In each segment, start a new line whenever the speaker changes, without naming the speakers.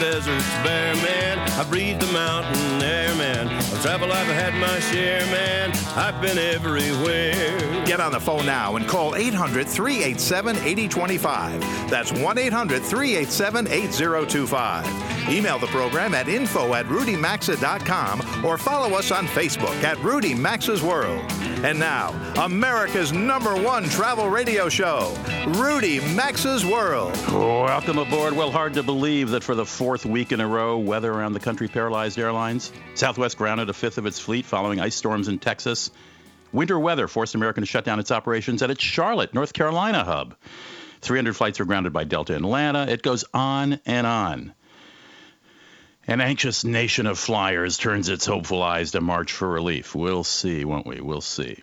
Deserts bare, man. I breathed the mountain air, man. Of travel I've had my share, man. I've been everywhere.
Get on the phone now and call 800 387 8025. That's 1 800 387 8025. Email the program at info at rudymaxa.com or follow us on Facebook at Rudy Maxa's World. And now, America's number one travel radio show, Rudy Maxa's World.
Oh, Welcome aboard. Well, hard to believe that for the fourth week in a row, weather around the country paralyzed airlines. Southwest grounded a fifth of its fleet following ice storms in Texas. Winter weather forced American to shut down its operations at its Charlotte, North Carolina hub. 300 flights were grounded by Delta in Atlanta. It goes on and on. An anxious nation of flyers turns its hopeful eyes to March for relief. We'll see, won't we? We'll see.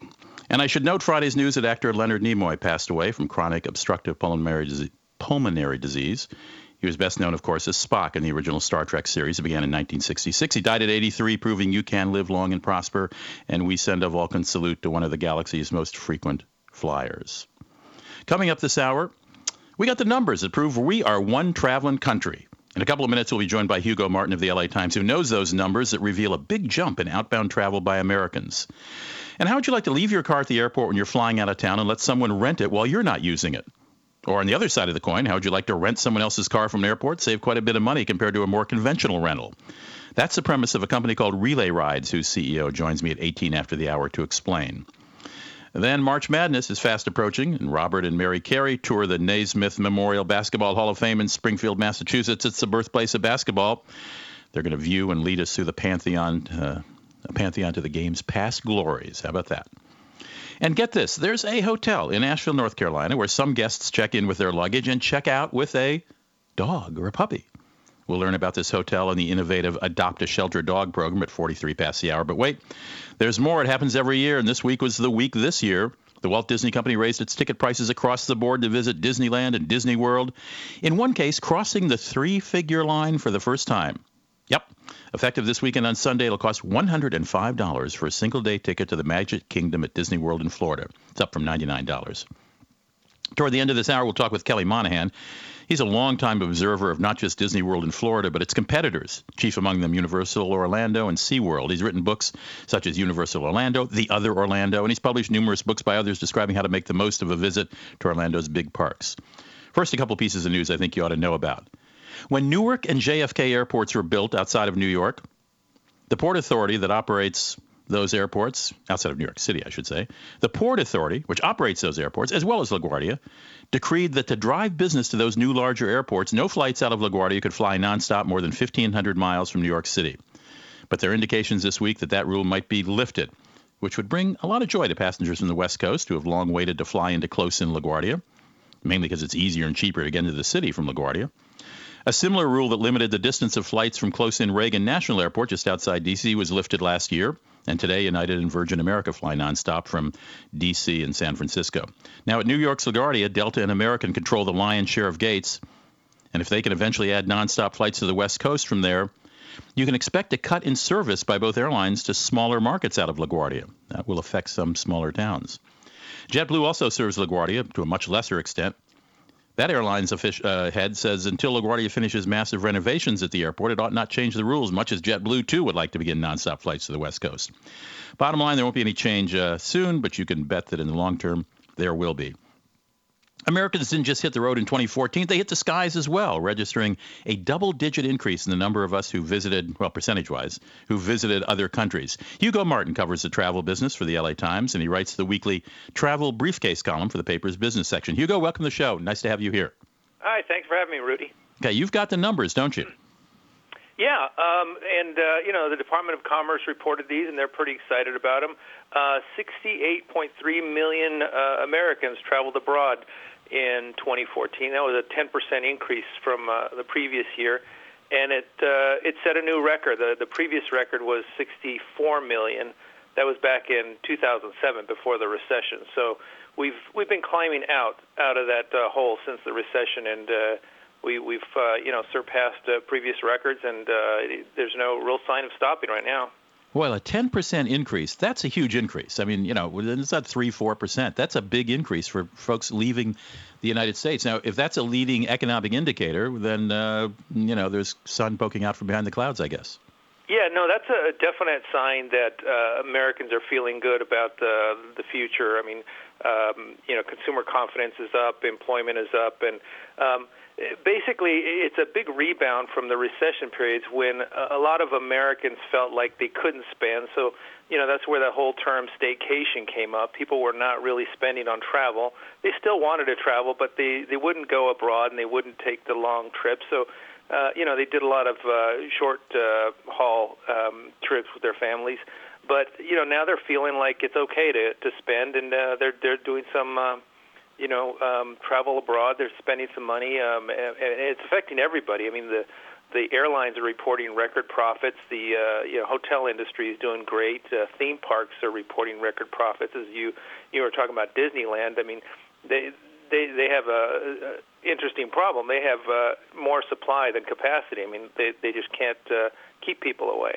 And I should note Friday's news that actor Leonard Nimoy passed away from chronic obstructive pulmonary disease. Pulmonary disease. He was best known, of course, as Spock in the original Star Trek series. It began in 1966. He died at 83, proving you can live long and prosper. And we send a Vulcan salute to one of the galaxy's most frequent flyers. Coming up this hour, we got the numbers that prove we are one traveling country. In a couple of minutes, we'll be joined by Hugo Martin of the LA Times, who knows those numbers that reveal a big jump in outbound travel by Americans. And how would you like to leave your car at the airport when you're flying out of town and let someone rent it while you're not using it? Or on the other side of the coin, how would you like to rent someone else's car from an airport, save quite a bit of money compared to a more conventional rental? That's the premise of a company called Relay Rides, whose CEO joins me at 18 after the hour to explain. Then March Madness is fast approaching, and Robert and Mary Carey tour the Naismith Memorial Basketball Hall of Fame in Springfield, Massachusetts. It's the birthplace of basketball. They're going to view and lead us through the pantheon, uh, pantheon to the game's past glories. How about that? And get this there's a hotel in Asheville, North Carolina, where some guests check in with their luggage and check out with a dog or a puppy. We'll learn about this hotel and the innovative Adopt a Shelter Dog program at 43 past the hour. But wait, there's more. It happens every year, and this week was the week this year. The Walt Disney Company raised its ticket prices across the board to visit Disneyland and Disney World. In one case, crossing the three figure line for the first time. Yep. Effective this weekend on Sunday, it'll cost $105 for a single day ticket to the Magic Kingdom at Disney World in Florida. It's up from $99. Toward the end of this hour, we'll talk with Kelly Monahan. He's a longtime observer of not just Disney World in Florida, but its competitors, chief among them Universal Orlando and SeaWorld. He's written books such as Universal Orlando, The Other Orlando, and he's published numerous books by others describing how to make the most of a visit to Orlando's big parks. First, a couple pieces of news I think you ought to know about. When Newark and JFK airports were built outside of New York, the Port Authority that operates those airports, outside of New York City, I should say, the Port Authority, which operates those airports, as well as LaGuardia, decreed that to drive business to those new larger airports, no flights out of LaGuardia could fly nonstop more than 1,500 miles from New York City. But there are indications this week that that rule might be lifted, which would bring a lot of joy to passengers from the West Coast who have long waited to fly into close in LaGuardia, mainly because it's easier and cheaper to get into the city from LaGuardia. A similar rule that limited the distance of flights from close in Reagan National Airport just outside D.C. was lifted last year. And today, United and Virgin America fly nonstop from D.C. and San Francisco. Now, at New York's LaGuardia, Delta and American control the lion's share of gates. And if they can eventually add nonstop flights to the West Coast from there, you can expect a cut in service by both airlines to smaller markets out of LaGuardia. That will affect some smaller towns. JetBlue also serves LaGuardia to a much lesser extent. That airline's uh, head says until LaGuardia finishes massive renovations at the airport, it ought not change the rules, much as JetBlue, too, would like to begin nonstop flights to the West Coast. Bottom line, there won't be any change uh, soon, but you can bet that in the long term, there will be. Americans didn't just hit the road in 2014, they hit the skies as well, registering a double digit increase in the number of us who visited, well, percentage wise, who visited other countries. Hugo Martin covers the travel business for the LA Times, and he writes the weekly travel briefcase column for the paper's business section. Hugo, welcome to the show. Nice to have you here.
Hi, thanks for having me, Rudy.
Okay, you've got the numbers, don't you?
Yeah, um, and uh, you know the Department of Commerce reported these, and they're pretty excited about them. Uh, 68.3 million uh, Americans traveled abroad in 2014. That was a 10% increase from uh, the previous year, and it uh, it set a new record. The the previous record was 64 million. That was back in 2007, before the recession. So we've we've been climbing out out of that uh, hole since the recession, and uh, we we've uh, you know surpassed uh, previous records, and uh, there's no real sign of stopping right now.
Well, a 10% increase, that's a huge increase. I mean, you know, it's not 3 4%. That's a big increase for folks leaving the United States. Now, if that's a leading economic indicator, then, uh, you know, there's sun poking out from behind the clouds, I guess.
Yeah, no, that's a definite sign that uh, Americans are feeling good about the the future. I mean, um, you know, consumer confidence is up, employment is up, and um, basically it's a big rebound from the recession periods when a lot of Americans felt like they couldn't spend. So, you know, that's where the whole term staycation came up. People were not really spending on travel. They still wanted to travel, but they they wouldn't go abroad and they wouldn't take the long trips. So, uh, you know, they did a lot of uh, short uh, haul um, trips with their families. But you know, now they're feeling like it's okay to to spend, and uh, they're they're doing some. Uh, you know, um, travel abroad. They're spending some money, um, and, and it's affecting everybody. I mean, the the airlines are reporting record profits. The uh, you know hotel industry is doing great. Uh, theme parks are reporting record profits. As you you were talking about Disneyland, I mean, they they they have a, a interesting problem. They have uh, more supply than capacity. I mean, they they just can't uh, keep people away.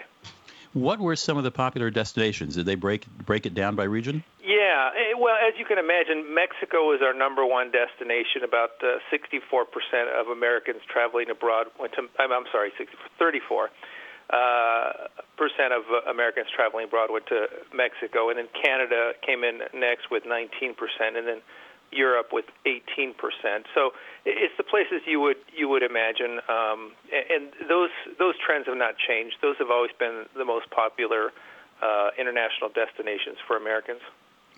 What were some of the popular destinations? Did they break break it down by region?
Yeah, eh, well, as you can imagine, Mexico is our number one destination. About uh, 64% of Americans traveling abroad went to. I'm, I'm sorry, 34 uh, percent of uh, Americans traveling abroad went to Mexico, and then Canada came in next with 19 percent, and then Europe with 18%. So it's the places you would you would imagine, um, and those those trends have not changed. Those have always been the most popular uh, international destinations for Americans.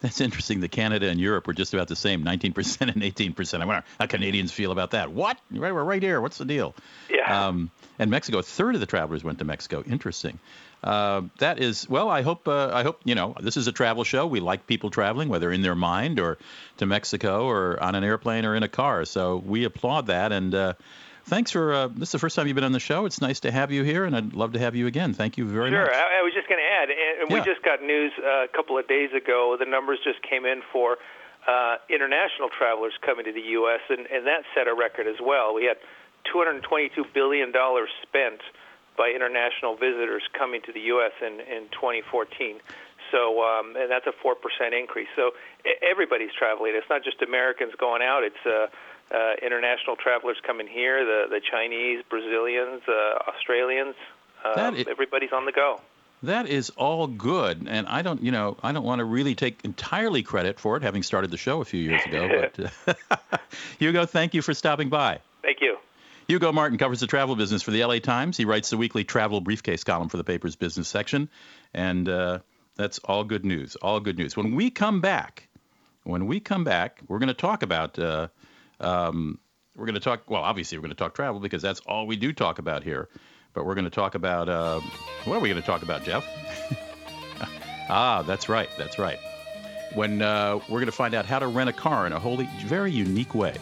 That's interesting. The Canada and Europe were just about the same, 19% and 18%. I wonder how Canadians feel about that. What? Right, We're right here. What's the deal?
Yeah.
Um, and Mexico, a third of the travelers went to Mexico. Interesting. Uh, that is well. I hope. Uh, I hope you know. This is a travel show. We like people traveling, whether in their mind or to Mexico or on an airplane or in a car. So we applaud that. And uh, thanks for. Uh, this is the first time you've been on the show. It's nice to have you here, and I'd love to have you again. Thank you very
sure.
much.
Sure. I, I, was just going to add, and we just got news uh, a couple of days ago. The numbers just came in for. Uh, international travelers coming to the U.S. and, and that set a record as well. We had 222 billion dollars spent by international visitors coming to the U.S. in, in 2014. So, um, and that's a 4% increase. So everybody's traveling. It's not just Americans going out. It's uh, uh, international travelers coming here, the, the Chinese, Brazilians, uh, Australians. Um, is, everybody's on the go.
That is all good, and I don't, you know, I don't want to really take entirely credit for it, having started the show a few years ago. but uh, Hugo, thank you for stopping by.
Thank you.
Hugo Martin covers the travel business for the LA Times. He writes the weekly travel briefcase column for the paper's business section. And uh, that's all good news. All good news. When we come back, when we come back, we're going to talk about. Uh, um, we're going to talk. Well, obviously, we're going to talk travel because that's all we do talk about here. But we're going to talk about. Uh, what are we going to talk about, Jeff? ah, that's right. That's right. When uh, we're going to find out how to rent a car in a wholly very unique way.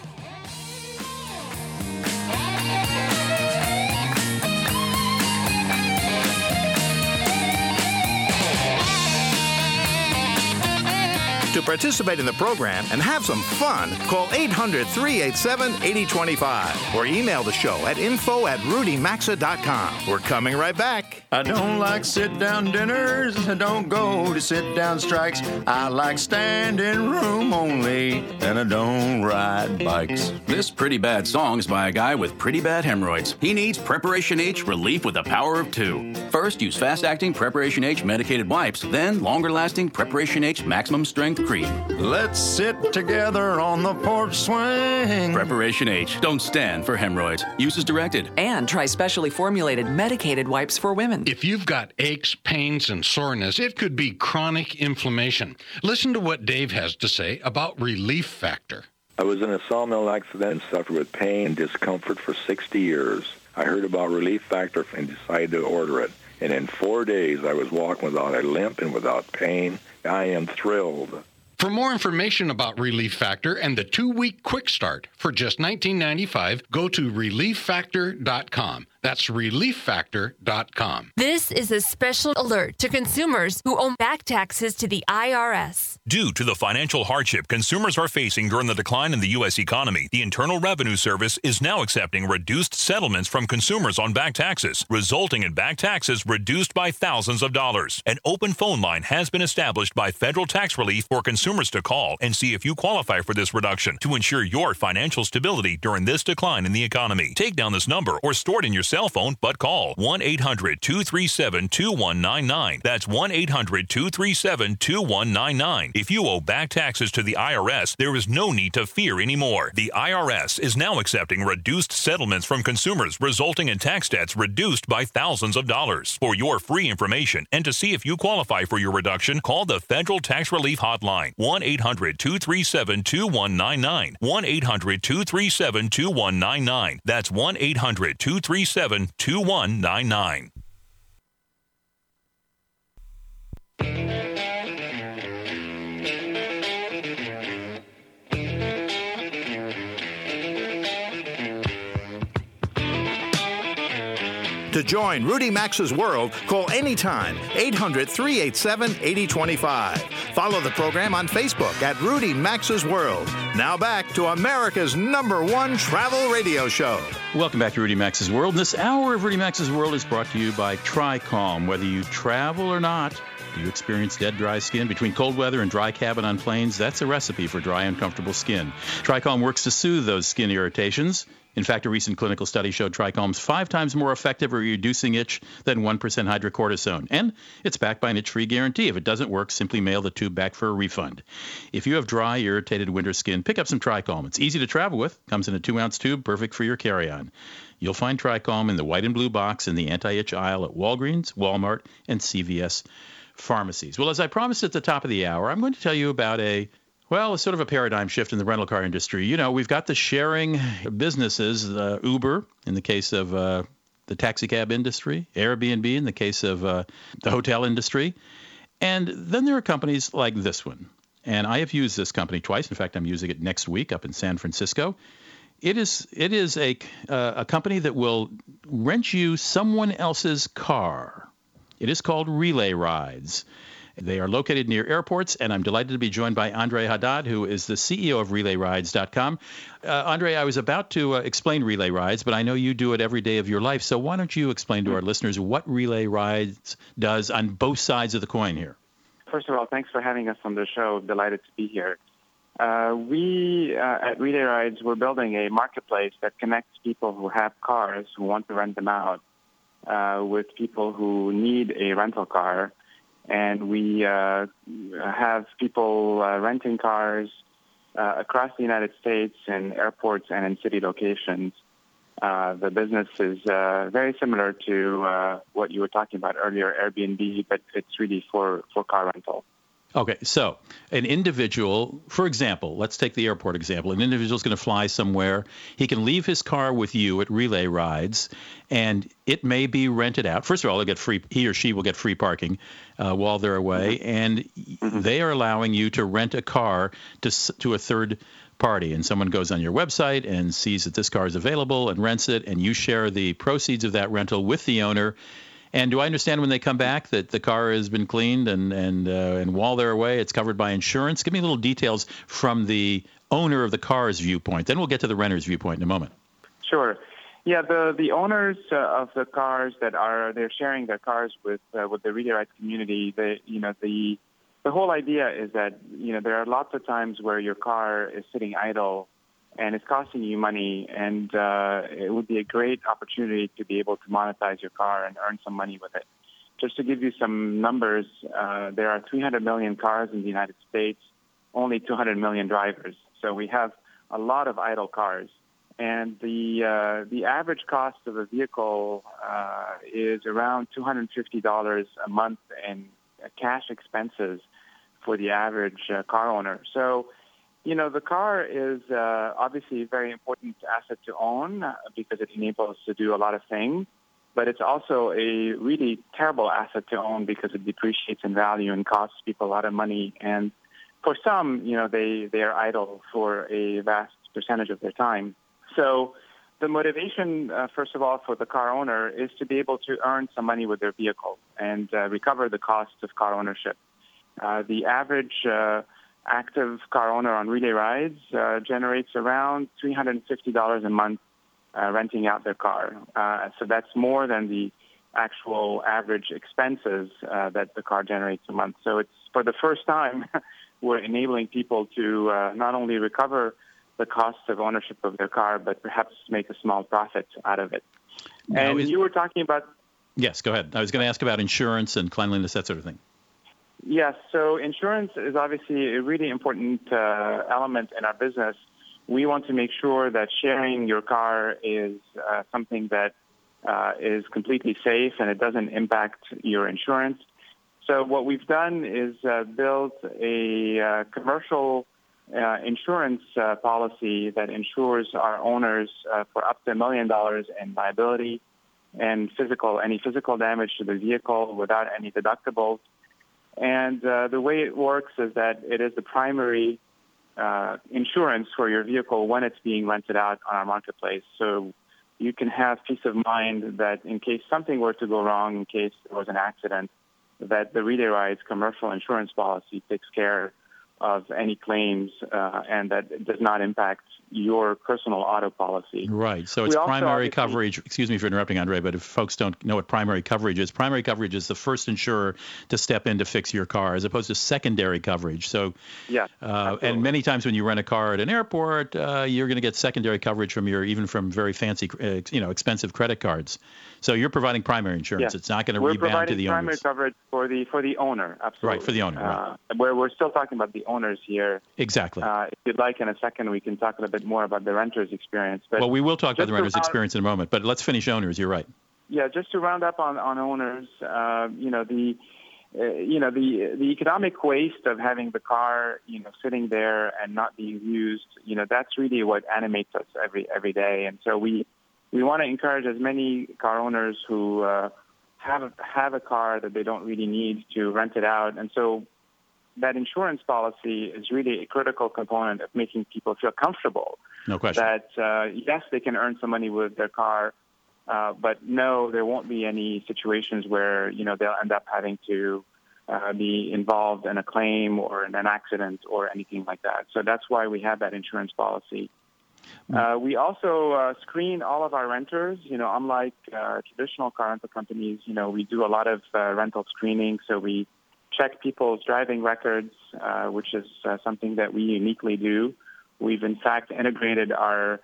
To participate in the program and have some fun, call 800 387 8025 or email the show at info at rudymaxa.com. We're coming right back.
I don't like sit down dinners. I don't go to sit down strikes. I like standing room only, and I don't ride bikes.
This pretty bad song is by a guy with pretty bad hemorrhoids. He needs Preparation H relief with the power of two. First, use fast acting Preparation H medicated wipes, then longer lasting Preparation H maximum strength cream.
Let's sit together on the porch swing.
Preparation H. Don't stand for hemorrhoids. Use as directed.
And try specially formulated medicated wipes for women.
If you've got aches, pains, and soreness, it could be chronic inflammation. Listen to what Dave has to say about Relief Factor.
I was in a sawmill accident and suffered with pain and discomfort for 60 years. I heard about Relief Factor and decided to order it. And in four days, I was walking without a limp and without pain. I am thrilled.
For more information about Relief Factor and the two week quick start for just $19.95, go to relieffactor.com. That's relieffactor.com.
This is a special alert to consumers who owe back taxes to the IRS.
Due to the financial hardship consumers are facing during the decline in the U.S. economy, the Internal Revenue Service is now accepting reduced settlements from consumers on back taxes, resulting in back taxes reduced by thousands of dollars. An open phone line has been established by federal tax relief for consumers to call and see if you qualify for this reduction to ensure your financial stability during this decline in the economy. Take down this number or store it in your cell phone, but call 1 800 237 2199. That's 1 800 237 2199. If you owe back taxes to the IRS, there is no need to fear anymore. The IRS is now accepting reduced settlements from consumers, resulting in tax debts reduced by thousands of dollars. For your free information and to see if you qualify for your reduction, call the Federal Tax Relief Hotline 1 800 237 2199. 1 800 237 2199. That's 1 800 237 2199.
To join Rudy Maxa's World, call anytime 800 387 8025. Follow the program on Facebook at Rudy Maxa's World. Now back to America's number one travel radio show.
Welcome back to Rudy Maxa's World. This hour of Rudy Maxa's World is brought to you by TriCalm. Whether you travel or not, do you experience dead, dry skin? Between cold weather and dry cabin on planes, that's a recipe for dry, uncomfortable skin. TriCalm works to soothe those skin irritations. In fact, a recent clinical study showed TriCalm's five times more effective at reducing itch than 1% hydrocortisone. And it's backed by an itch free guarantee. If it doesn't work, simply mail the tube back for a refund. If you have dry, irritated winter skin, pick up some TriCalm. It's easy to travel with, comes in a two ounce tube, perfect for your carry on. You'll find TriCalm in the white and blue box in the anti itch aisle at Walgreens, Walmart, and CVS pharmacies. Well, as I promised at the top of the hour, I'm going to tell you about a well, it's sort of a paradigm shift in the rental car industry. You know, we've got the sharing businesses, uh, Uber in the case of uh, the taxi cab industry, Airbnb in the case of uh, the hotel industry. And then there are companies like this one. And I have used this company twice. In fact, I'm using it next week up in San Francisco. It is it is a uh, a company that will rent you someone else's car. It is called Relay Rides. They are located near airports, and I'm delighted to be joined by Andre Haddad, who is the CEO of RelayRides.com. Uh, Andre, I was about to uh, explain Relay Rides, but I know you do it every day of your life. So why don't you explain to our listeners what Relay Rides does on both sides of the coin here?
First of all, thanks for having us on the show. Delighted to be here. Uh, we uh, at Relay Rides, we're building a marketplace that connects people who have cars who want to rent them out uh, with people who need a rental car and we uh, have people uh, renting cars uh, across the United States in airports and in city locations. Uh, the business is uh, very similar to uh, what you were talking about earlier, Airbnb, but it's really for, for car rental.
Okay, so an individual, for example, let's take the airport example. An individual is going to fly somewhere. He can leave his car with you at Relay Rides, and it may be rented out. First of all, get free. He or she will get free parking uh, while they're away, and they are allowing you to rent a car to to a third party. And someone goes on your website and sees that this car is available and rents it, and you share the proceeds of that rental with the owner and do I understand when they come back that the car has been cleaned and and uh, and while they're away, it's covered by insurance? Give me little details from the owner of the car's viewpoint. Then we'll get to the renter's viewpoint in a moment.
Sure. Yeah, the the owners uh, of the cars that are they're sharing their cars with uh, with the Relay Rides community. They you know the the whole idea is that you know there are lots of times where your car is sitting idle and it's costing you money. And uh, it would be a great opportunity to be able to monetize your car and earn some money with it. Just to give you some numbers, uh, there are 300 million cars in the United States, only 200 million drivers. So we have a lot of idle cars. And the uh, the average cost of a vehicle uh, is around $250 a month in cash expenses for the average uh, car owner. So you know, the car is uh, obviously a very important asset to own uh, because it enables us to do a lot of things. But it's also a really terrible asset to own because it depreciates in value and costs people a lot of money. And for some, you know, they, they are idle for a vast percentage of their time. So the motivation, uh, first of all, for the car owner is to be able to earn some money with their vehicle and uh, recover the cost of car ownership. Uh, the average uh, active car owner on relay rides uh, generates around $350 a month uh, renting out their car. so that's more than the actual average expenses that the car generates a month. So it's for the first time we're enabling people to not only recover the cost of ownership of their car, but perhaps make a small profit out of it. And is, you were talking about.
Yes, go ahead. I was going to ask about insurance and cleanliness, that sort of thing.
Yes, so insurance is obviously a really important uh, element in our business. We want to make sure that sharing your car is uh, something that uh, is completely safe and it doesn't impact your insurance. So what we've done is uh, built a uh, commercial uh, insurance policy that insures our owners for up to a million dollars in liability and physical any physical damage to the vehicle without any deductibles. And uh, the way it works is that it is the primary uh, insurance for your vehicle when it's being rented out on our marketplace. So you can have peace of mind that in case something were to go wrong, in case there was an accident, that the Relay Rides commercial insurance policy takes care of any claims uh, and that does not impact your personal auto policy.
Right. So it's primary coverage. Excuse me for interrupting, Andre, but if folks don't know what primary coverage is, primary coverage is the first insurer to step in to fix your car, as opposed to secondary coverage. So,
yeah.
Uh, and many times when you rent a car at an airport, uh, you're going to get secondary coverage from your even from very fancy, uh, you know, expensive credit cards. So you're providing primary insurance. It's not going to rebound to the
owner. Primary coverage for the for the owner. Absolutely.
Right for the owner. Right.
Uh, where we're still talking about the owners here.
Exactly. Uh,
if you'd like, in a second, we can talk a little bit more about the renter's experience.
But well, we will talk about the renter's experience in a moment. But let's finish owners. You're right.
Yeah, just to round up on on owners, uh, you know the. Uh, you know the the economic waste of having the car you know sitting there and not being used you know that's really what animates us every every day and so we we want to encourage as many car owners who uh, have a, have a car that they don't really need to rent it out, and so that insurance policy is really a critical component of making people feel comfortable.
No question.
That uh, yes, they can earn some money with their car, uh, but no, there won't be any situations where you know they'll end up having to uh, be involved in a claim or in an accident or anything like that. So that's why we have that insurance policy. Uh, we also uh, screen all of our renters. You know, unlike uh, traditional car rental companies, you know, we do a lot of uh, rental screening. So we check people's driving records, uh, which is uh, something that we uniquely do. We've in fact integrated our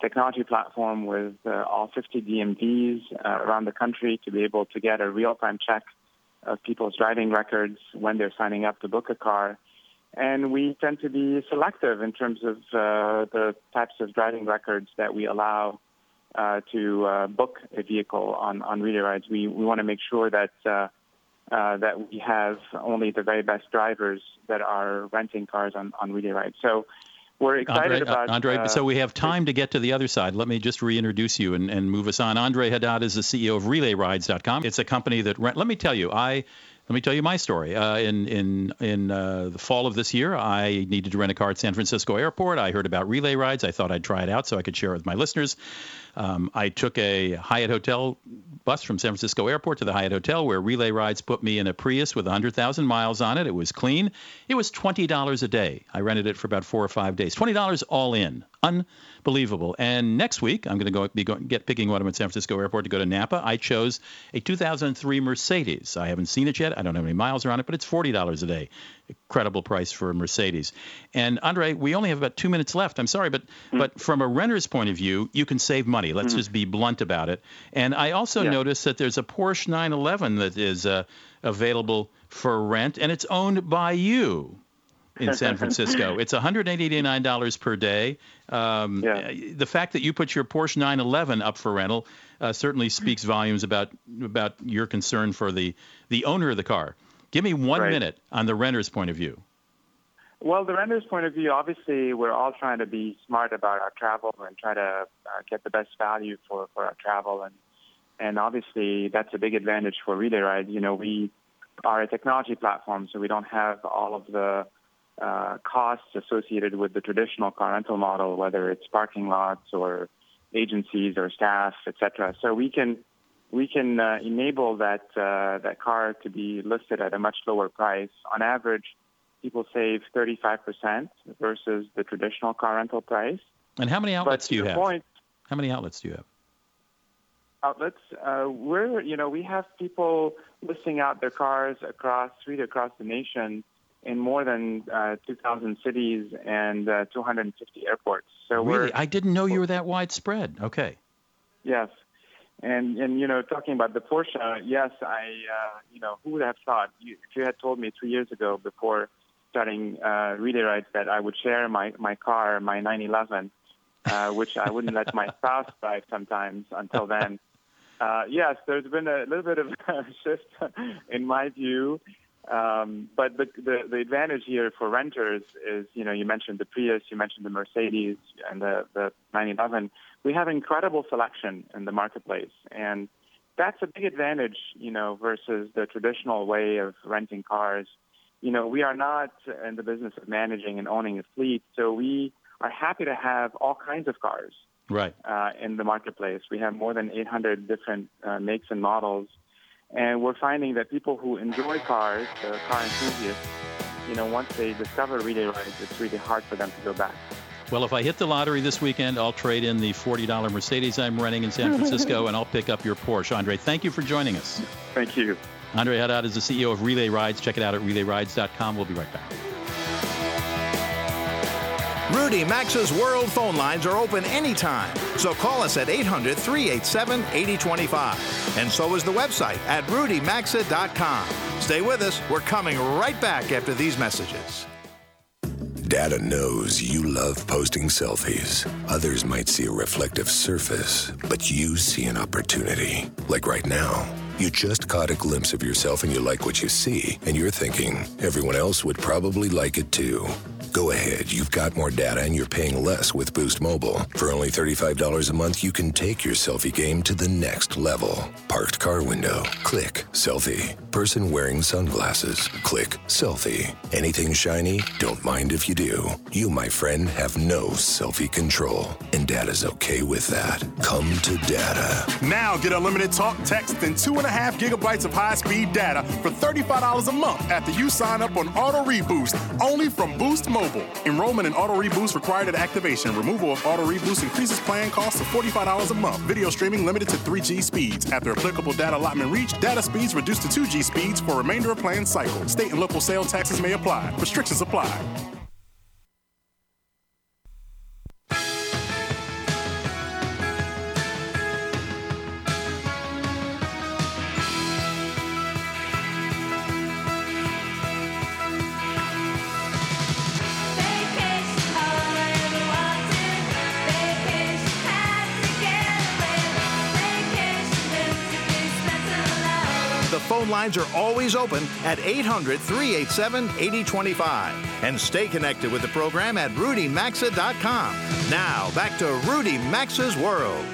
technology platform with all 50 DMVs around the country to be able to get a real-time check of people's driving records when they're signing up to book a car and we tend to be selective in terms of uh, the types of driving records that we allow uh, to uh, book a vehicle on, on relay rides. We, we want to make sure that uh, uh, that we have only the very best drivers that are renting cars on, on relay rides. So we're excited
Andre,
about.
Andre, uh, so we have time to get to the other side. Let me just reintroduce you and, and move us on. Andre Haddad is the CEO of RelayRides.com. It's a company that rent. Let me tell you, I let me tell you my story. Uh, in in in uh, the fall of this year, I needed to rent a car at San Francisco Airport. I heard about relay rides. I thought I'd try it out so I could share it with my listeners. Um, I took a Hyatt Hotel bus from San Francisco Airport to the Hyatt Hotel, where Relay Rides put me in a Prius with 100,000 miles on it. It was clean. It was $20 a day. I rented it for about four or five days. $20 all in. Unbelievable. And next week, I'm going to go be going, get picking one up at San Francisco Airport to go to Napa. I chose a 2003 Mercedes. I haven't seen it yet. I don't know how many miles around it, but it's $40 a day incredible price for a Mercedes. And Andre, we only have about two minutes left. I'm sorry, but mm. but from a renter's point of view, you can save money. Let's mm. just be blunt about it. And I also yeah. noticed that there's a Porsche 911 that is uh, available for rent, and it's owned by you in San Francisco. it's $189 per day. Um, yeah. The fact that you put your Porsche 911 up for rental uh, certainly speaks volumes about about your concern for the the owner of the car. Give me one right. minute on the renter's point of view.
Well, the renter's point of view, obviously, we're all trying to be smart about our travel and try to uh, get the best value for, for our travel. And, and obviously, that's a big advantage for Relay Ride. You know, we are a technology platform, so we don't have all of the uh, costs associated with the traditional car rental model, whether it's parking lots or agencies or staff, etc. So we can we can uh, enable that uh, that car to be listed at a much lower price. On average, people save 35% versus the traditional car rental price.
And how many outlets do you have?
Point,
how many outlets do you have?
Outlets, uh, we're you know we have people listing out their cars across really across the nation in more than uh, 2,000 cities and uh, 250 airports. So
really, I didn't know you were that widespread. Okay.
Yes, and and you know talking about the Porsche, yes, I uh, you know who would have thought you, if you had told me three years ago before starting uh, relay rides that I would share my my car, my 911, uh, which I wouldn't let my spouse drive sometimes until then. Uh, yes, there's been a little bit of a shift in my view. Um, but the, the, the advantage here for renters is, you know, you mentioned the Prius, you mentioned the Mercedes and the, the 911. We have incredible selection in the marketplace. And that's a big advantage, you know, versus the traditional way of renting cars. You know, we are not in the business of managing and owning a fleet, so we are happy to have all kinds of cars
right
uh, in the marketplace. We have more than 800 different uh, makes and models, and we're finding that people who enjoy cars, the car enthusiasts, you know, once they discover relay rides, it's really hard for them to go back.
Well, if I hit the lottery this weekend, I'll trade in the $40 Mercedes I'm renting in San Francisco, and I'll pick up your Porsche. Andre, thank you for joining us.
Thank you.
Andre Haddad is the CEO of Relay Rides. Check it out at relayrides.com. We'll be right back.
Rudy Maxa's World phone lines are open anytime, so call us at 800 387 8025. And so is the website at rudymaxa.com. Stay with us. We're coming right back after these messages.
Data knows you love posting selfies. Others might see a reflective surface, but you see an opportunity. Like right now. You just caught a glimpse of yourself and you like what you see, and you're thinking everyone else would probably like it too. Go ahead, you've got more data and you're paying less with Boost Mobile. For only $35 a month, you can take your selfie game to the next level. Parked car window, click, selfie. Person wearing sunglasses, click, selfie. Anything shiny, don't mind if you do. You, my friend, have no selfie control, and data's okay with that. Come to data.
Now get unlimited talk, text, and two and a half gigabytes of high speed data for $35 a month after you sign up on Auto Reboost, only from Boost Mobile. Enrollment in Auto Reboost required at activation. Removal of Auto Reboost increases plan costs to $45 a month. Video streaming limited to 3G speeds. After applicable data allotment reached, data speeds reduced to 2G speeds for remainder of plan cycle. State and local sale taxes may apply. Restrictions apply.
Lines are always open at 800 387 8025. And stay connected with the program at rudymaxa.com. Now, back to Rudy Maxa's World.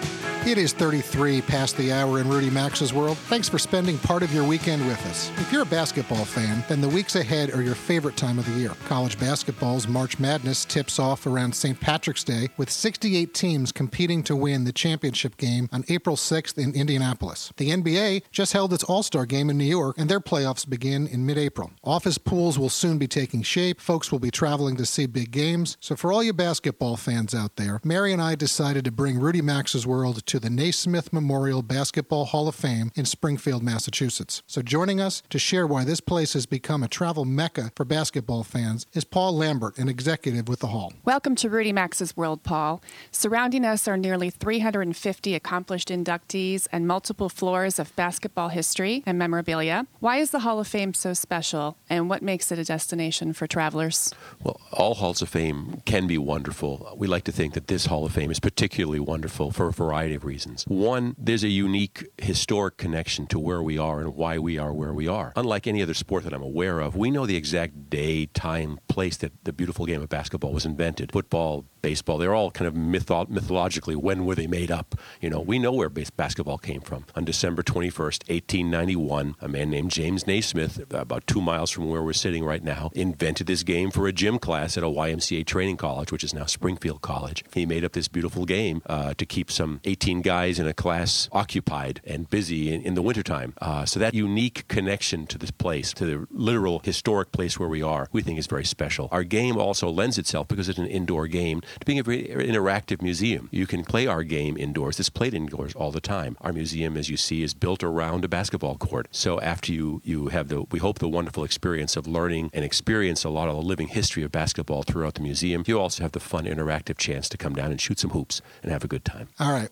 It is 33 past the hour in Rudy Maxa's world. Thanks for spending part of your weekend with us. If you're a basketball fan, then the weeks ahead are your favorite time of the year. College basketball's March Madness tips off around St. Patrick's Day with 68 teams competing to win the championship game on April 6th in Indianapolis. The NBA just held its All Star game in New York, and their playoffs begin in mid April. Office pools will soon be taking shape. Folks will be traveling to see big games. So, for all you basketball fans out there, Mary and I decided to bring Rudy Maxa's world to the Naismith Memorial Basketball Hall of Fame in Springfield, Massachusetts. So joining us to share why this place has become a travel mecca for basketball fans is Paul Lambert, an executive with the Hall.
Welcome to Rudy Maxa's World, Paul. Surrounding us are nearly 350 accomplished inductees and multiple floors of basketball history and memorabilia. Why is the Hall of Fame so special, and what makes it a destination for travelers?
Well, all Halls of Fame can be wonderful. We like to think that this Hall of Fame is particularly wonderful for a variety of of reasons. One, there's a unique historic connection to where we are and why we are where we are. Unlike any other sport that I'm aware of, we know the exact day, time, place that the beautiful game of basketball was invented. Football, baseball, they're all kind of mytho- mythologically when were they made up? You know, we know where base- basketball came from. On December 21st, 1891, a man named James Naismith, about two miles from where we're sitting right now, invented this game for a gym class at a YMCA training college, which is now Springfield College. He made up this beautiful game uh, to keep some 18 guys in a class occupied and busy in, in the wintertime. Uh, so that unique connection to this place, to the literal historic place where we are, we think is very special. Our game also lends itself, because it's an indoor game, to being a very interactive museum. You can play our game indoors. It's played indoors all the time. Our museum, as you see, is built around a basketball court. So after you, you have the, we hope, the wonderful experience of learning and experience a lot of the living history of basketball throughout the museum, you also have the fun, interactive chance to come down and shoot some hoops and have a good time.
All right.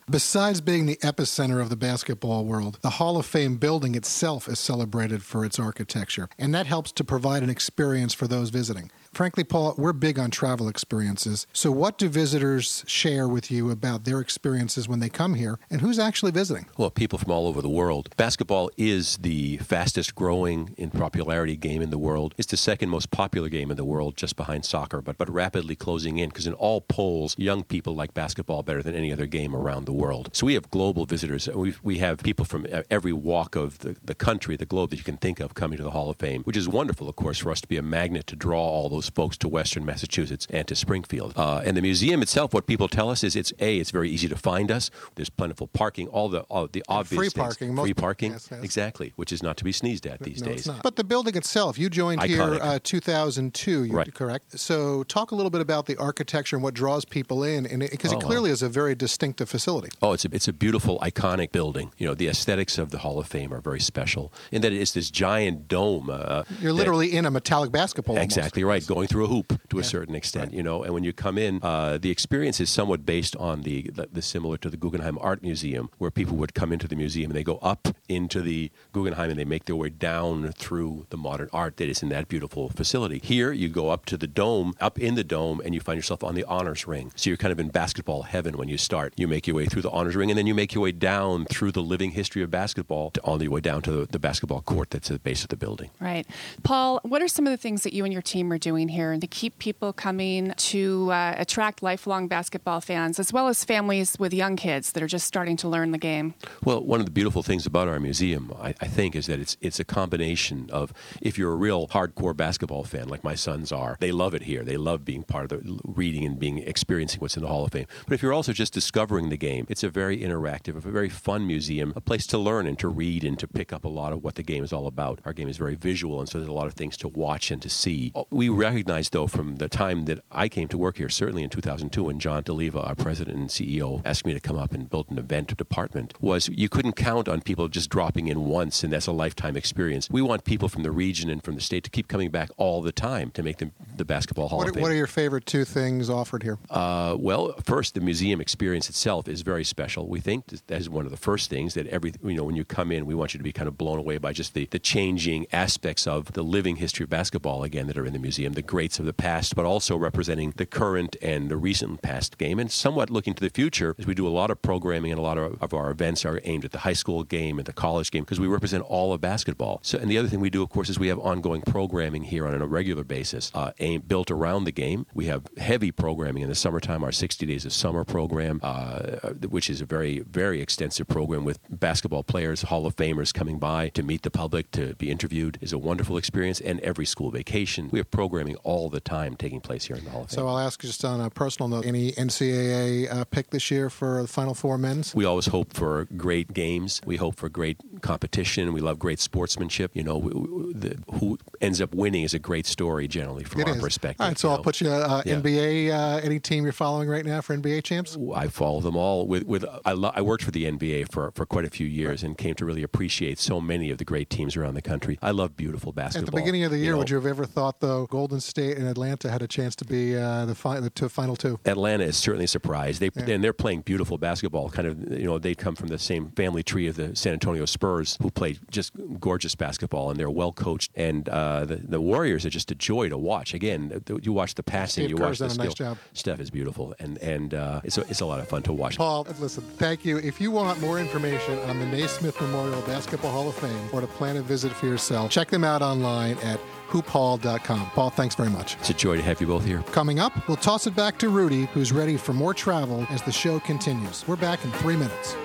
Being the epicenter of the basketball world, the Hall of Fame building itself is celebrated for its architecture, and that helps to provide an experience for those visiting. Frankly, Paul, we're big on travel experiences. So, what do visitors share with you about their experiences when they come here, and who's actually visiting?
Well, people from all over the world. Basketball is the fastest growing in popularity game in the world. It's the second most popular game in the world, just behind soccer, but, but rapidly closing in because in all polls, young people like basketball better than any other game around the world. So, we have global visitors. we we have people from every walk of the, the country, the globe that you can think of coming to the Hall of Fame, which is wonderful, of course, for us to be a magnet to draw all those folks to Western Massachusetts and to Springfield. Uh, and the museum itself, what people tell us is it's a it's very easy to find us. There's plentiful parking, all the all the obvious
free parking,
free parking,
yes, yes.
exactly, which is not to be sneezed at these
No,
days.
But the building itself, you joined here uh, 2002, you
Right.
correct? So, talk a little bit about the architecture and what draws people in, and because it,
Oh,
clearly is a very distinctive facility.
Oh, it's a, it's a beautiful, iconic building. You know, the aesthetics of the Hall of Fame are very special in that it's this giant dome. Uh,
You're
that-
literally in a metallic basketball. almost.
Exactly right, going through a hoop to a certain extent, you know. And when you come in, uh, the experience is somewhat based on the, the, the similar to the Guggenheim Art Museum, where people would come into the museum and they go up into the Guggenheim and they make their way down through the modern art that is in that beautiful facility. Here, you go up to the dome, up in the dome, and you find yourself on the honors ring. So you're kind of in basketball heaven when you start. You make your way through the honors ring, and then you make your way down through the living history of basketball to, on your way down to the, the basketball court that's at the base of the building.
Right. Paul, what are some of the things that you and your team are doing here and to keep people coming to uh, attract lifelong basketball fans, as well as families with young kids that are just starting to learn the game?
Well, one of the beautiful things about our museum, I, I think, is that it's it's a combination of if you're a real hardcore basketball fan, like my sons are, they love it here. They love being part of the reading and being experiencing what's in the Hall of Fame. But if you're also just discovering the game, it's a very interactive, a very fun museum, a place to learn and to read and to pick up a lot of what the game is all about. Our game is very visual, and so there's a lot of things to watch and to see. We recognize, though, from the time that I came to work here, certainly in 2002, when John Doleva, our president and CEO, asked me to come up and build an event department, was you couldn't count on people just dropping in once, and that's a lifetime experience. We want people from the region and from the state to keep coming back all the time to make the, the basketball Hall
What,
of Fame.
what are your favorite two things offered here?
Uh, well, first, the museum experience itself is very special. We think that is one of the first things that every you know when you come in, we want you to be kind of blown away by just the, the changing aspects of the living history of basketball again that are in the museum, the greats of the past, but also representing the current and the recent past game, and somewhat looking to the future as we do a lot of programming and a lot of, of our events are aimed at the high school game and the college game because we represent all of basketball. So, and the other thing we do, of course, is we have ongoing programming here on a regular basis, uh, aimed, built around the game. We have heavy programming in the summertime, our 60 Days of Summer program, uh, which is a very, very extensive program with basketball players, Hall of Famers coming by to meet the public, to be interviewed, is a wonderful experience. And every school vacation, we have programming all the time taking place here in the Hall of Fame.
So I'll ask just on a personal note, any NCAA uh, pick this year for the Final Four men's?
We always hope for great games. We hope for great competition. We love great sportsmanship. You know, we, we, the, who ends up winning is a great story generally from
It
our
is.
perspective.
All right, so
you
I'll
know.
put you uh,
Yeah.
NBA. Uh, any team you're following right now for NBA champs?
I follow them all. With with I, lo- I worked for the NBA for, for quite a few years and came to really appreciate so many of the great teams around the country. I love beautiful basketball.
At the beginning of the year,
know.
would you have ever thought, though, Golden State and Atlanta had a chance to be uh, the, fi- the two, final two?
Atlanta is certainly a surprise. They
Yeah.
and they're playing beautiful basketball. Kind of, you know, they come from the same family tree of the San Antonio Spurs, who play just gorgeous basketball, and they're well coached. And uh, the the Warriors are just a joy to watch. Again, you watch the passing,
Steve
you
Kerr's
watch the skill.
nice job.
Steph is beautiful, and and uh, it's a, it's a lot of fun to watch.
Paul, listen, thank you. If you want more information on the Naismith Memorial Basketball Hall of Fame or to plan a visit for yourself, check them out online at hoophall.com. Paul, thanks very much.
It's a joy to have you both here.
Coming up, we'll toss it back to Rudy, who's ready for more travel as the show continues. We're back in three minutes.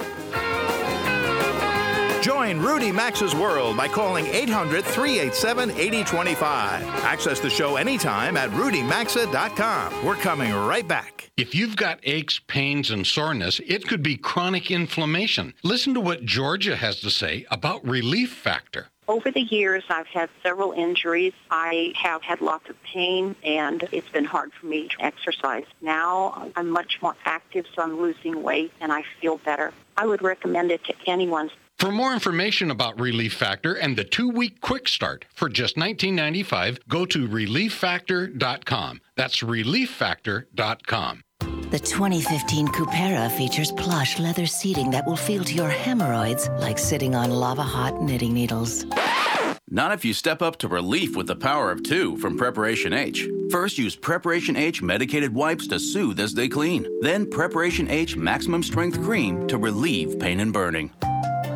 Join Rudy Maxa's World by calling 800 387 8025. Access the show anytime at rudymaxa.com. We're coming right back.
If you've got aches, pains, and soreness, it could be chronic inflammation. Listen to what Georgia has to say about Relief Factor.
Over the years, I've had several injuries. I have had lots of pain, and it's been hard for me to exercise. Now I'm much more active, so I'm losing weight, and I feel better. I would recommend it to anyone.
For more information about Relief Factor and the two-week quick start for just $19.95, go to relieffactor.com. That's relieffactor.com.
The 2015 Cupera features plush leather seating that will feel to your hemorrhoids like sitting on lava hot knitting needles.
Not if you step up to relief with the power of two from Preparation H. First, use Preparation H medicated wipes to soothe as they clean. Then, Preparation H maximum strength cream to relieve pain and burning.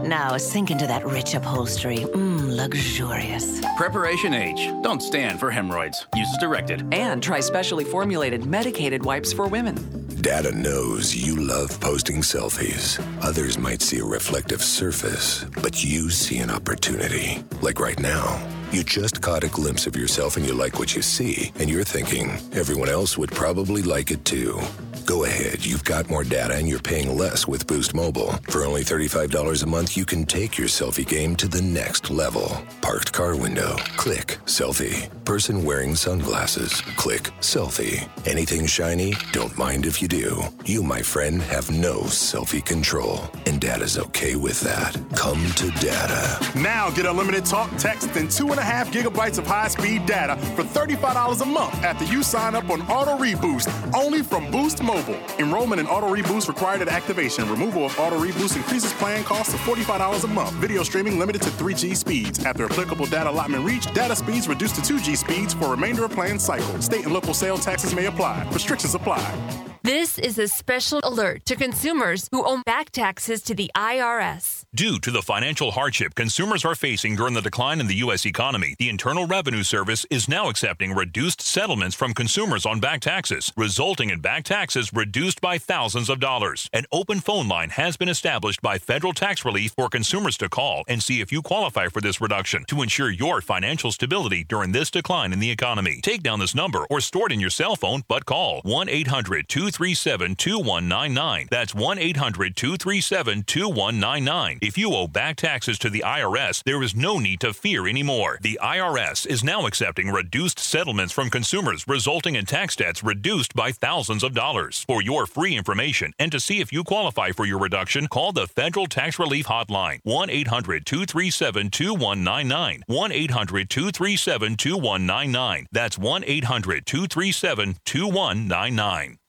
Now sink into that rich upholstery. Mmm, luxurious.
Preparation H. Don't stand for hemorrhoids. Use as directed.
And try specially formulated medicated wipes for women.
Data knows you love posting selfies. Others might see a reflective surface, but you see an opportunity. Like right now. You just caught a glimpse of yourself and you like what you see, and you're thinking everyone else would probably like it too. Go ahead, you've got more data and you're paying less with Boost Mobile. For only $35 a month, you can take your selfie game to the next level. Parked car window, click, selfie. Person wearing sunglasses, click, selfie. Anything shiny, don't mind if you do. You, my friend, have no selfie control, and data's okay with that. Come to data.
Now get unlimited talk, text, and two and a half gigabytes of high speed data for $35 a month after you sign up on Auto Reboost, only from Boost Mobile. Enrollment in Auto Reboost required at activation. Removal of Auto Reboost increases plan cost to $45 a month. Video streaming limited to 3G speeds. After applicable data allotment reached, data speeds reduced to 2G speeds for remainder of plan cycle. State and local sale taxes may apply. Restrictions apply.
This is a special alert to consumers who owe back taxes to the IRS.
Due to the financial hardship consumers are facing during the decline in the U.S. economy, the Internal Revenue Service is now accepting reduced settlements from consumers on back taxes, resulting in back taxes reduced by thousands of dollars. An open phone line has been established by federal tax relief for consumers to call and see if you qualify for this reduction to ensure your financial stability during this decline in the economy. Take down this number or store it in your cell phone, but call 1 800 237 2199. That's 1 800 237 2199. If you owe back taxes to the IRS, there is no need to fear anymore. The IRS is now accepting reduced settlements from consumers, resulting in tax debts reduced by thousands of dollars. For your free information and to see if you qualify for your reduction, call the Federal Tax Relief Hotline 1 800 237 2199. 1 800 237 2199. That's 1 800 237 2199.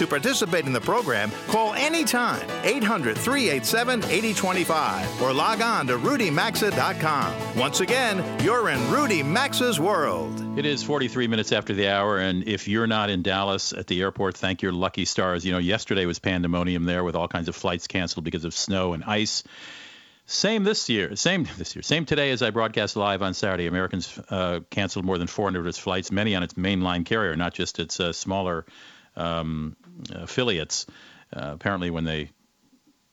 To participate in the program, call anytime 800 387 8025 or log on to rudymaxa.com. Once again, you're in Rudy Maxa's world.
It is 43 minutes after the hour, and if you're not in Dallas at the airport, thank your lucky stars. You know, yesterday was pandemonium there with all kinds of flights canceled because of snow and ice. Same this year, same this year, same today as I broadcast live on Saturday. Americans uh, canceled more than 400 of its flights, many on its mainline carrier, not just its uh, smaller um, affiliates. Uh, apparently, when they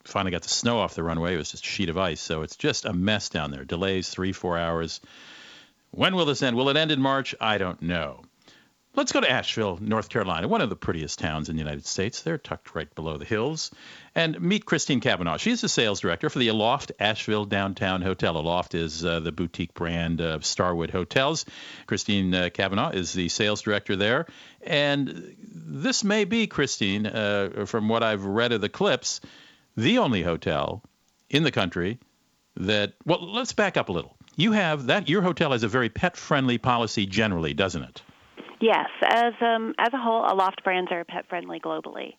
finally got the snow off the runway, it was just a sheet of ice. So it's just a mess down there. Delays, three, four hours. When will this end? Will it end in March? I don't know. Let's go to Asheville, North Carolina, one of the prettiest towns in the United States. They're tucked right below the hills. And meet Christine Cavanaugh. She's the sales director for the Aloft Asheville Downtown Hotel. Aloft is uh, the boutique brand of Starwood Hotels. Christine uh, Cavanaugh is the sales director there. And this may be, Christine, uh, from what I've read of the clips, the only hotel in the country that, well, let's back up a little. You have that, your hotel has a very pet friendly policy generally, doesn't it?
Yes, as um, as a whole, Aloft brands are pet friendly globally,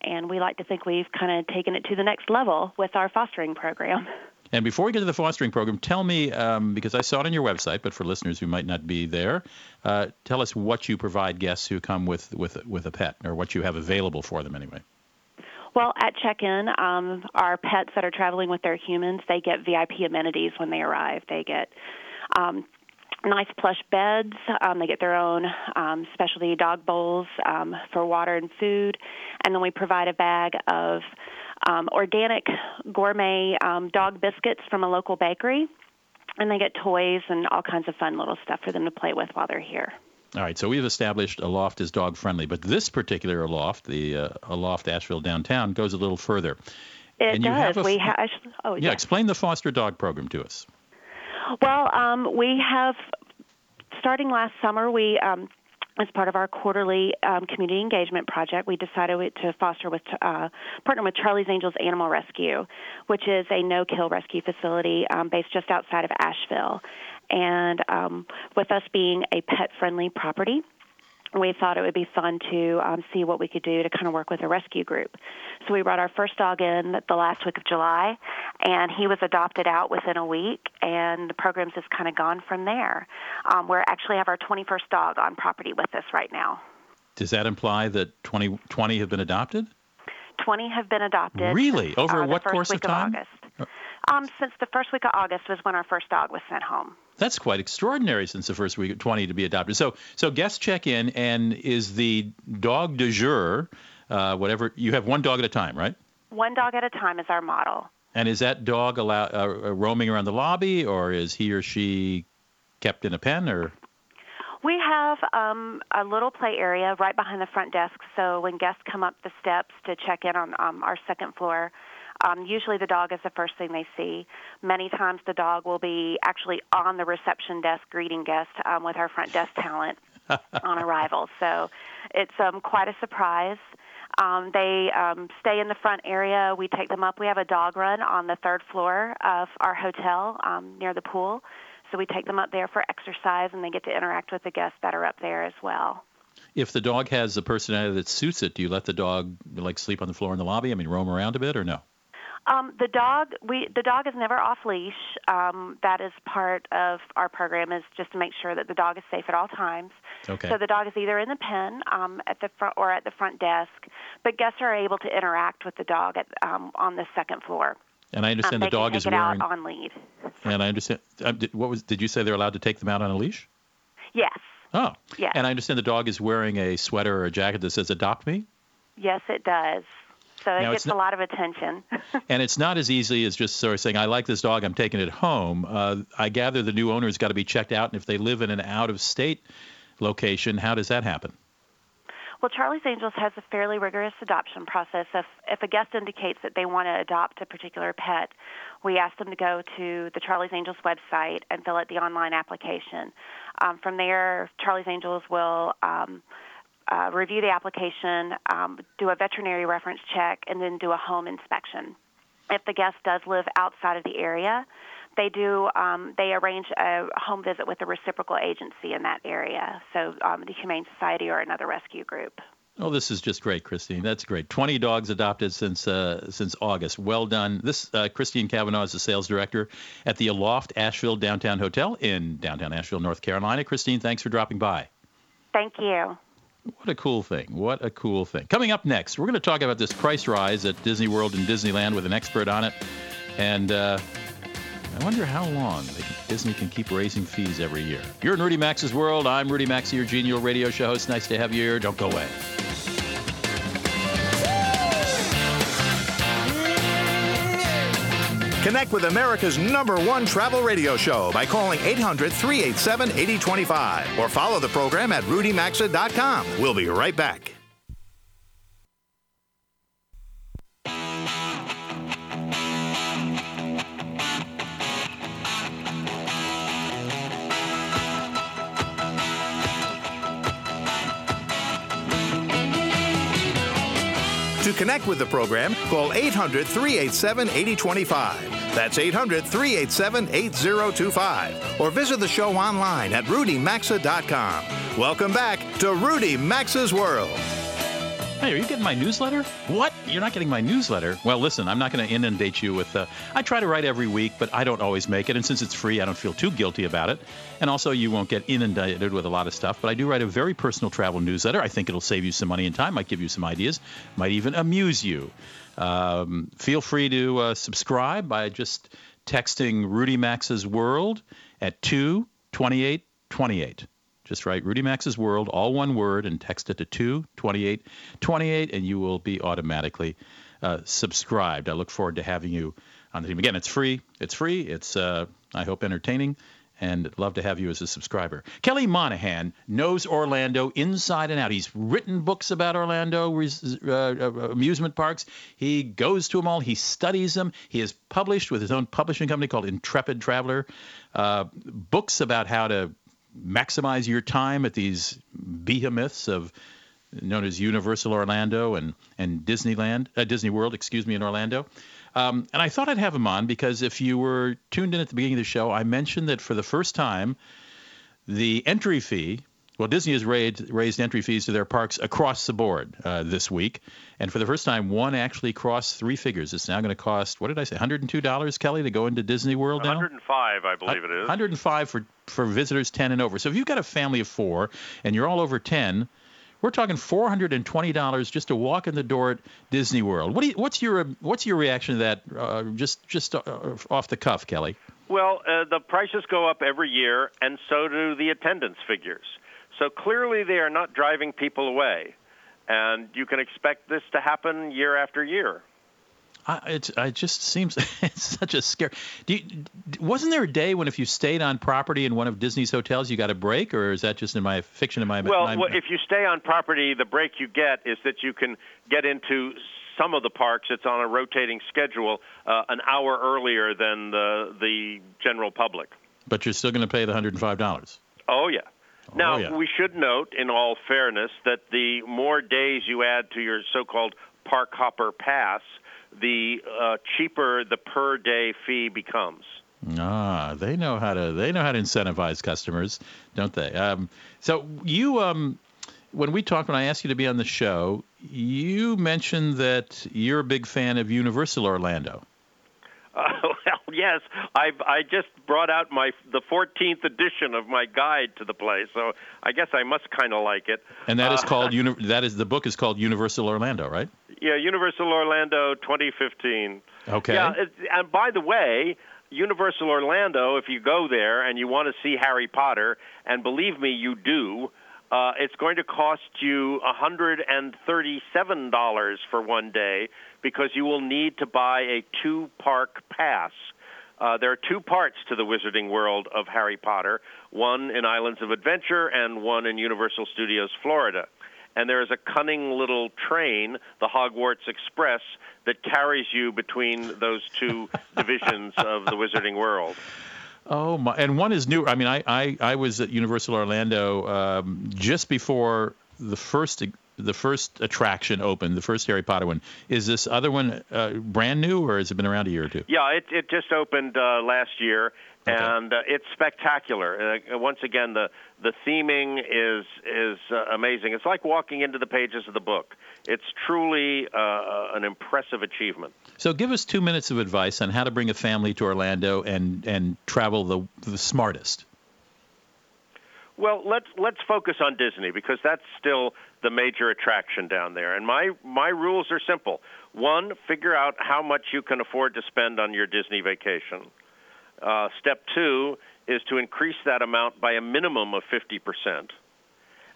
and we like to think we've kind of taken it to the next level with our fostering program.
And before we get to the fostering program, tell me, um, because I saw it on your website, but for listeners who might not be there, uh, tell us what you provide guests who come with, with, with a pet, or what you have available for them anyway.
Well, at check-in, um, our pets that are traveling with their humans, they get VIP amenities when they arrive. They get um, nice plush beds. Um, they get their own um, specialty dog bowls um, for water and food, and then we provide a bag of um, organic gourmet um, dog biscuits from a local bakery, and they get toys and all kinds of fun little stuff for them to play with while they're here.
All right, so we've established Aloft is dog friendly, but this particular Aloft, the uh, Aloft Asheville downtown, goes a little further.
It
and
does.
You have a,
we ha- oh
yeah, explain the foster dog program to us.
Well, um, we have starting last summer. We um, as part of our quarterly um, community engagement project, we decided to foster with uh, partner with Charlie's Angels Animal Rescue, which is a no-kill rescue facility um, based just outside of Asheville. And um, with us being a pet-friendly property, we thought it would be fun to um, see what we could do to kind of work with a rescue group. So we brought our first dog in the last week of July, and he was adopted out within a week, and the program's just kind of gone from there. Um, we actually have our 21st dog on property with us right now.
Does that imply that 20, 20 have been adopted?
20 have been adopted.
Really? Over
uh,
what
course
of time?
Of August. Um, since the first week of August was when our first dog was sent home.
That's quite extraordinary since the first week of 20 to be adopted. So, so guests check in, and is the dog de jour, uh, whatever, you have one dog at a time, right?
One dog at a time is our model.
And is that dog allow, uh, roaming around the lobby, or is he or she kept in a pen, or?
We have um, a little play area right behind the front desk, so when guests come up the steps to check in on um, our second floor, um, usually the dog is the first thing they see. Many times the dog will be actually on the reception desk greeting guests um, with our front desk talent on arrival. So it's um, quite a surprise. Um, they um, stay in the front area. We take them up. We have a dog run on the third floor of our hotel um, near the pool. So we take them up there for exercise, and they get to interact with the guests that are up there as well.
If the dog has a personality that suits it, do you let the dog like sleep on the floor in the lobby? I mean, roam around a bit, or no?
Um, the dog, we the dog is never off leash. Um, that is part of our program is just to make sure that the dog is safe at all times.
Okay.
So the dog is either in the pen um, at the front or at the front desk, but guests are able to interact with the dog at, um, on the second floor.
And I understand
um,
the dog is wearing.
Out on lead.
And I understand. Uh, did, what was? Did you say they're allowed to take them out on a leash?
Yes.
Oh.
Yes.
And I understand the dog is wearing a sweater or a jacket that says "Adopt Me."
Yes, it does. So it
Now,
gets
not-
a lot of attention.
and it's not as easy as just sort of saying, "I like this dog, I'm taking it home." Uh, I gather the new owner's got to be checked out, and if they live in an out-of-state location, how does that happen?
Well, Charlie's Angels has a fairly rigorous adoption process. If, if a guest indicates that they want to adopt a particular pet, we ask them to go to the Charlie's Angels website and fill out the online application. Um, from there, Charlie's Angels will um, uh, review the application, um, do a veterinary reference check, and then do a home inspection. If the guest does live outside of the area, they do um, they arrange a home visit with a reciprocal agency in that area, so um, the Humane Society or another rescue group.
Oh, this is just great, Christine. That's great. 20 dogs adopted since uh, since August. Well done. This uh, Christine Cavanaugh is the sales director at the Aloft Asheville Downtown Hotel in downtown Asheville, North Carolina. Christine, thanks for dropping by.
Thank you.
What a cool thing. What a cool thing. Coming up next, we're going to talk about this price rise at Disney World and Disneyland with an expert on it. And uh, I wonder how long Disney can keep raising fees every year. You're in Rudy Maxa's world. I'm Rudy Maxa, your genial radio show host. Nice to have you here. Don't go away.
Connect with America's number one travel radio show by calling 800 387 8025 or follow the program at rudymaxa.com. We'll be right back. Connect with the program, call 800 387 8025. That's 800 387 8025. Or visit the show online at rudymaxa.com. Welcome back to Rudy Maxa's World.
Hey, are you getting my newsletter? What? You're not getting my newsletter? Well, listen, I'm not going to inundate you with. Uh, I try to write every week, but I don't always make it. And since it's free, I don't feel too guilty about it. And also, you won't get inundated with a lot of stuff. But I do write a very personal travel newsletter. I think it'll save you some money and time, might give you some ideas, might even amuse you. Um, feel free to uh, subscribe by just texting Rudy Maxa's World at 22828. Just write Rudy Maxa's World, all one word, and text it to 22828, and you will be automatically uh, subscribed. I look forward to having you on the team. Again, it's free. It's free. It's, uh, I hope, entertaining, and love to have you as a subscriber. Kelly Monaghan knows Orlando inside and out. He's written books about Orlando uh, uh, amusement parks. He goes to them all. He studies them. He has published with his own publishing company called Intrepid Traveler uh, books about how to maximize your time at these behemoths of known as Universal Orlando and and Disneyland, uh, Disney World, excuse me, in Orlando. Um, and I thought I'd have him on because if you were tuned in at the beginning of the show, I mentioned that for the first time, the entry fee. Well, Disney has raised, raised entry fees to their parks across the board uh, this week, and for the first time, one actually crossed three figures. It's now going to cost what did I say, $102, Kelly, to go into Disney World now?
105, I believe it is.
105 for for visitors 10 and over. So if you've got a family of four and you're all over 10, we're talking $420 just to walk in the door at Disney World. What you, what's your what's your reaction to that? Uh, just just uh, off the cuff, Kelly.
Well, uh, the prices go up every year, and so do the attendance figures. So clearly, they are not driving people away, and you can expect this to happen year after year.
I, it, it just seems it's such a scare. Do you, wasn't there a day when if you stayed on property in one of Disney's hotels, you got a break, or is that just in my fiction? In my
well,
my,
well, if you stay on property, the break you get is that you can get into some of the parks. It's on a rotating schedule, uh, an hour earlier than the the general public.
But you're still going to pay the hundred and five dollars.
Oh yeah. Now,
oh, yeah.
we should note, in all fairness, that the more days you add to your so-called park hopper pass, the uh, cheaper the per day fee becomes.
Ah, they know how to they know how to incentivize customers, don't they? Um, so you, um, when we talked, when I asked you to be on the show, you mentioned that you're a big fan of Universal Orlando.
Uh, well, yes, I I just brought out my the 14th edition of my guide to the place, so I guess I must kind of like it.
And that is
Uh,
called uni- that is the book is called Universal Orlando, right?
Yeah, Universal Orlando 2015.
Okay.
Yeah, it, and by the way, Universal Orlando, if you go there and you want to see Harry Potter, and believe me, you do, uh, it's going to cost you $137 for one day because you will need to buy a two park pass. Uh, there are two parts to the Wizarding World of Harry Potter one in Islands of Adventure and one in Universal Studios Florida and there is a cunning little train, the Hogwarts Express, that carries you between those two divisions of the Wizarding World.
Oh my! And one is new. I mean, I I, I was at Universal Orlando um, just before the first the first attraction opened, the first Harry Potter one. Is this other one uh, brand new, or has it been around a year or two?
Yeah, it it just opened uh, last year, and uh, it's spectacular. Uh, once again, the the theming is is uh, amazing. It's like walking into the pages of the book. It's truly uh, an impressive achievement.
So, give us two minutes of advice on how to bring a family to Orlando and and travel the the smartest.
Well, let's let's focus on Disney because that's still the major attraction down there. And my my rules are simple. One, figure out how much you can afford to spend on your Disney vacation. Uh, step two is to increase that amount by a minimum of 50%.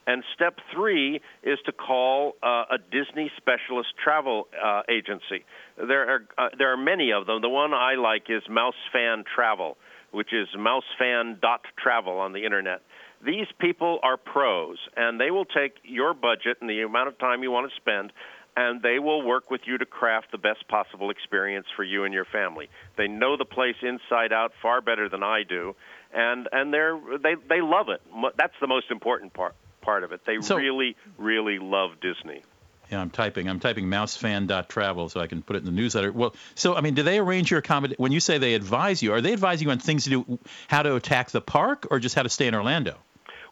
And step three is to call uh, a Disney specialist travel uh, agency. There are uh, there are many of them. The one I like is MouseFan Travel, which is mousefan.travel on the internet. These people are pros, and they will take your budget and the amount of time you want to spend, and they will work with you to craft the best possible experience for you and your family. They know the place inside out far better than I do, and and they're they they love it. That's the most important part part of it. They
So-
really really love Disney.
Yeah, I'm typing. I'm typing mousefan.travel so I can put it in the newsletter. Well, so I mean, do they arrange your accommodation? When you say they advise you, are they advising you on things to do, how to attack the park, or just how to stay in Orlando?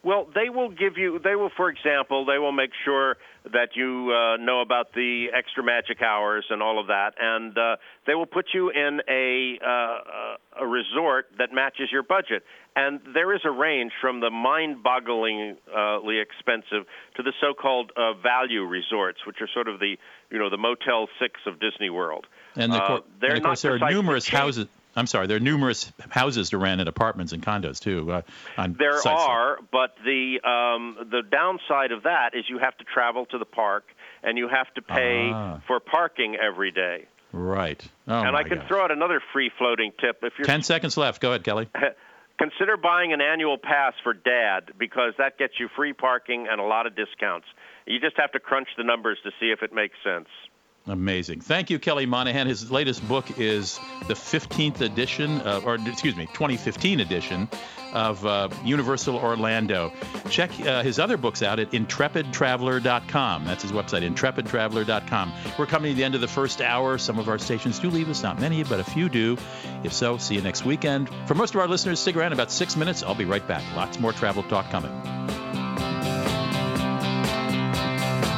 Well, they will give you. They will, for example, they will make sure that you uh, know about the extra magic hours and all of that, and uh, they will put you in a uh, a resort that matches your budget. And there is a range from the mind-bogglingly expensive to the so-called uh, value resorts, which are sort of the you know the Motel Six of Disney World.
And, the,
Uh, they're
and of course, there are numerous houses. I'm sorry, there are numerous houses to rent and apartments and condos too. Uh, on
There
sites like-
are, but the um, the downside of that is you have to travel to the park and you have to pay
Ah.
for parking every day.
Right. Oh
and I can
gosh.
throw out another free floating tip if you're
Ten seconds left. Go ahead, Kelly.
consider buying an annual pass for dad because that gets you free parking and a lot of discounts. You just have to crunch the numbers to see if it makes sense.
Amazing. Thank you, Kelly Monaghan. His latest book is the 15th edition, uh, or excuse me, 2015 edition of uh, Universal Orlando. Check uh, his other books out at intrepidtraveler.com. That's his website, intrepidtraveler.com. We're coming to the end of the first hour. Some of our stations do leave us, not many, but a few do. If so, see you next weekend. For most of our listeners, stick around about six minutes. I'll be right back. Lots more travel talk coming.